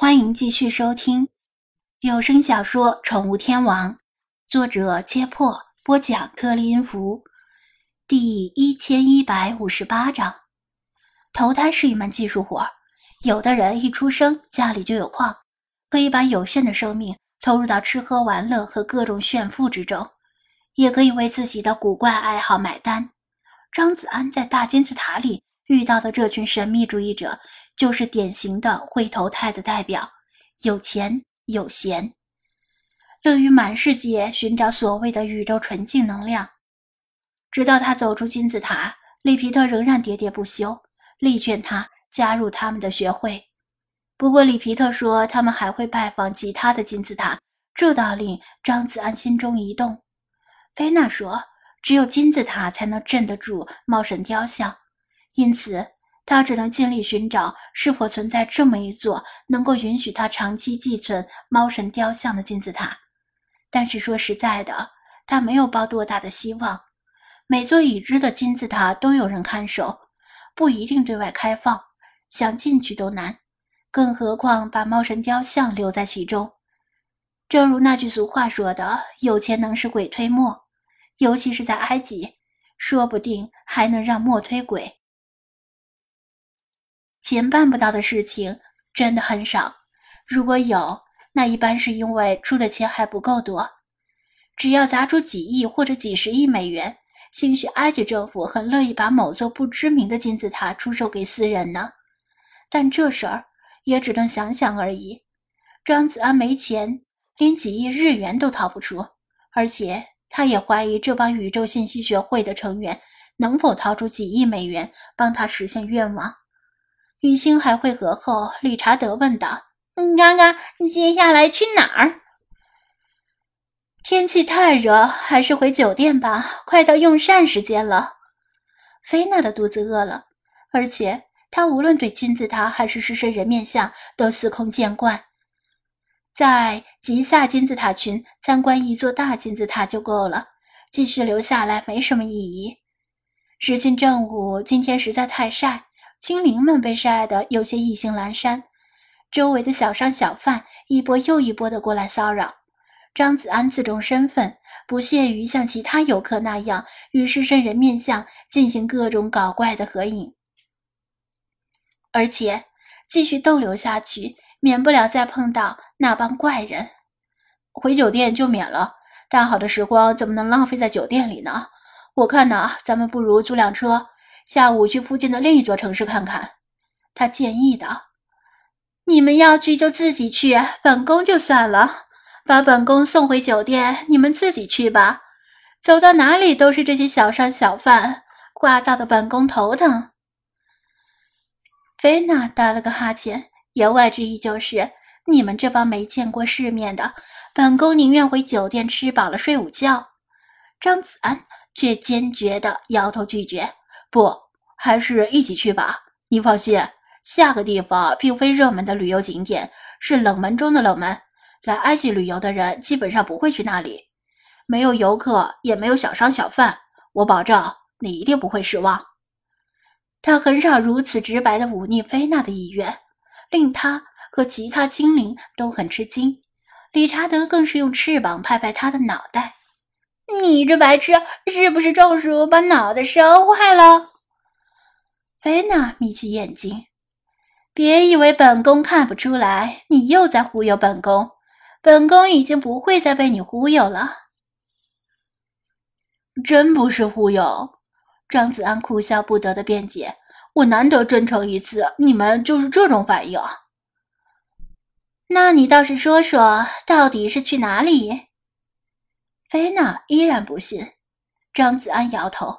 欢迎继续收听有声小说《宠物天王》，作者：切破，播讲：特立音符，第一千一百五十八章。投胎是一门技术活，有的人一出生家里就有矿，可以把有限的生命投入到吃喝玩乐和各种炫富之中，也可以为自己的古怪爱好买单。张子安在大金字塔里遇到的这群神秘主义者。就是典型的会投胎的代表，有钱有闲，乐于满世界寻找所谓的宇宙纯净能量。直到他走出金字塔，里皮特仍然喋喋不休，力劝他加入他们的学会。不过里皮特说他们还会拜访其他的金字塔，这倒令张子安心中一动。菲娜说，只有金字塔才能镇得住猫神雕像，因此。他只能尽力寻找是否存在这么一座能够允许他长期寄存猫神雕像的金字塔。但是说实在的，他没有抱多大的希望。每座已知的金字塔都有人看守，不一定对外开放，想进去都难，更何况把猫神雕像留在其中。正如那句俗话说的：“有钱能使鬼推磨。”尤其是在埃及，说不定还能让磨推鬼。钱办不到的事情真的很少，如果有，那一般是因为出的钱还不够多。只要砸出几亿或者几十亿美元，兴许埃及政府很乐意把某座不知名的金字塔出售给私人呢。但这事儿也只能想想而已。张子安没钱，连几亿日元都掏不出，而且他也怀疑这帮宇宙信息学会的成员能否掏出几亿美元帮他实现愿望。与星海会合后，理查德问道：“刚刚接下来去哪儿？天气太热，还是回酒店吧。快到用膳时间了。”菲娜的肚子饿了，而且她无论对金字塔还是狮身人面像都司空见惯。在吉萨金字塔群参观一座大金字塔就够了，继续留下来没什么意义。时近正午，今天实在太晒。精灵们被晒得有些意兴阑珊，周围的小商小贩一波又一波的过来骚扰。张子安自重身份，不屑于像其他游客那样与狮身人面像进行各种搞怪的合影，而且继续逗留下去，免不了再碰到那帮怪人。回酒店就免了，大好的时光怎么能浪费在酒店里呢？我看呢，咱们不如租辆车。下午去附近的另一座城市看看，他建议道：“你们要去就自己去，本宫就算了，把本宫送回酒店，你们自己去吧。走到哪里都是这些小商小贩，聒噪的本宫头疼。”菲娜打了个哈欠，言外之意就是：“你们这帮没见过世面的，本宫宁愿回酒店吃饱了睡午觉。”张子安却坚决地摇头拒绝。不，还是一起去吧。你放心，下个地方并非热门的旅游景点，是冷门中的冷门。来埃及旅游的人基本上不会去那里，没有游客，也没有小商小贩。我保证，你一定不会失望。他很少如此直白的忤逆菲娜的意愿，令他和其他精灵都很吃惊。理查德更是用翅膀拍拍他的脑袋。你这白痴，是不是中暑把脑袋烧坏了？菲娜眯起眼睛，别以为本宫看不出来，你又在忽悠本宫。本宫已经不会再被你忽悠了。真不是忽悠，张子安哭笑不得的辩解。我难得真诚一次，你们就是这种反应。那你倒是说说，到底是去哪里？菲娜依然不信，张子安摇头：“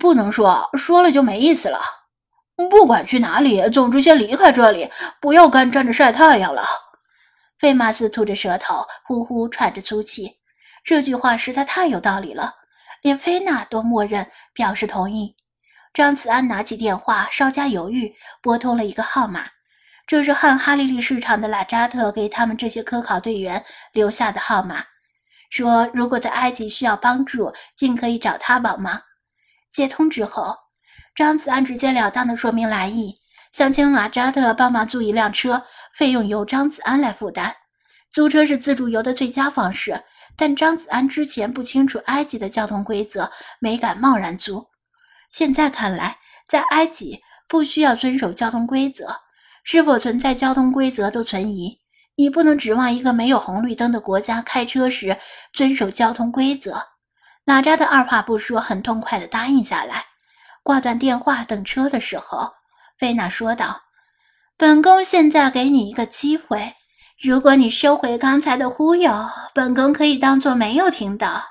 不能说，说了就没意思了。不管去哪里，总之先离开这里，不要干站着晒太阳了。”费马斯吐着舌头，呼呼喘着粗气。这句话实在太有道理了，连菲娜都默认表示同意。张子安拿起电话，稍加犹豫，拨通了一个号码，这是汉哈利利市场的拉扎特给他们这些科考队员留下的号码。说：“如果在埃及需要帮助，尽可以找他帮忙。”接通之后，张子安直截了当的说明来意，想请马扎特帮忙租一辆车，费用由张子安来负担。租车是自助游的最佳方式，但张子安之前不清楚埃及的交通规则，没敢贸然租。现在看来，在埃及不需要遵守交通规则，是否存在交通规则都存疑。你不能指望一个没有红绿灯的国家开车时遵守交通规则。拉扎的二话不说，很痛快地答应下来。挂断电话，等车的时候。菲娜说道：“本宫现在给你一个机会，如果你收回刚才的忽悠，本宫可以当做没有听到。”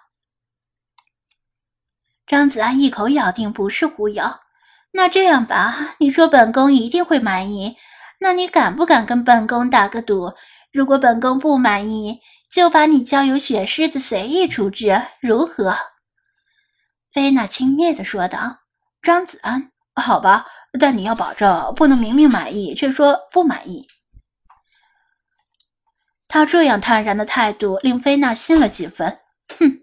张子安一口咬定不是忽悠。那这样吧，你说本宫一定会满意，那你敢不敢跟本宫打个赌？如果本宫不满意，就把你交由雪狮子随意处置，如何？”菲娜轻蔑地说道。张子安，好吧。但你要保证，不能明明满意却说不满意。他这样坦然的态度令菲娜信了几分。哼，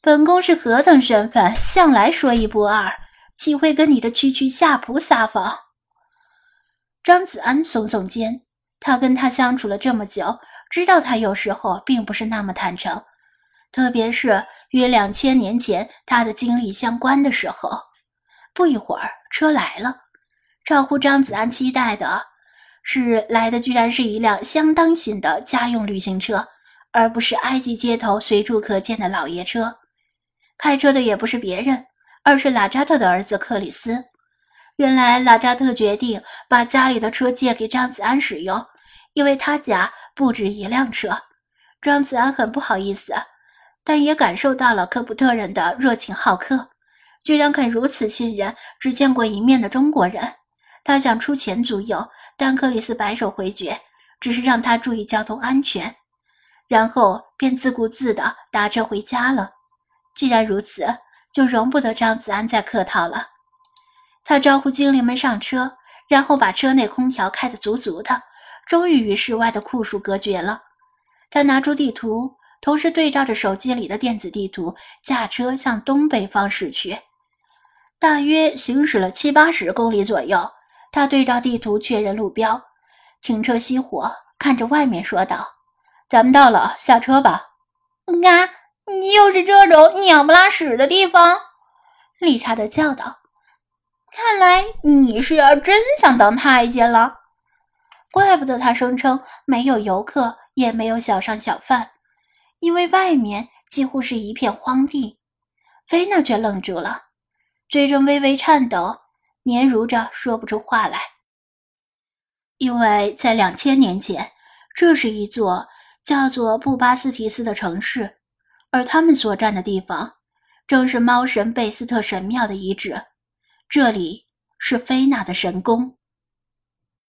本宫是何等身份，向来说一不二，岂会跟你的区区下仆撒谎？张子安耸耸肩，他跟他相处了这么久，知道他有时候并不是那么坦诚，特别是与两千年前他的经历相关的时候。不一会儿，车来了。超乎张子安期待的是，来的居然是一辆相当新的家用旅行车，而不是埃及街头随处可见的老爷车。开车的也不是别人，而是拉扎特的儿子克里斯。原来拉扎特决定把家里的车借给张子安使用，因为他家不止一辆车。张子安很不好意思，但也感受到了科普特人的热情好客，居然肯如此信任只见过一面的中国人。他想出钱租用，但克里斯摆手回绝，只是让他注意交通安全，然后便自顾自地打车回家了。既然如此，就容不得张子安再客套了。他招呼精灵们上车，然后把车内空调开得足足的，终于与室外的酷暑隔绝了。他拿出地图，同时对照着手机里的电子地图，驾车向东北方驶去，大约行驶了七八十公里左右。他对照地图确认路标，停车熄火，看着外面说道：“咱们到了，下车吧。”“啊，又是这种鸟不拉屎的地方！”理查德叫道。“看来你是要真想当太监了，怪不得他声称没有游客，也没有小商小贩，因为外面几乎是一片荒地。”菲娜却愣住了，嘴唇微微颤抖。年如着说不出话来，因为在两千年前，这是一座叫做布巴斯提斯的城市，而他们所站的地方正是猫神贝斯特神庙的遗址，这里是菲娜的神宫。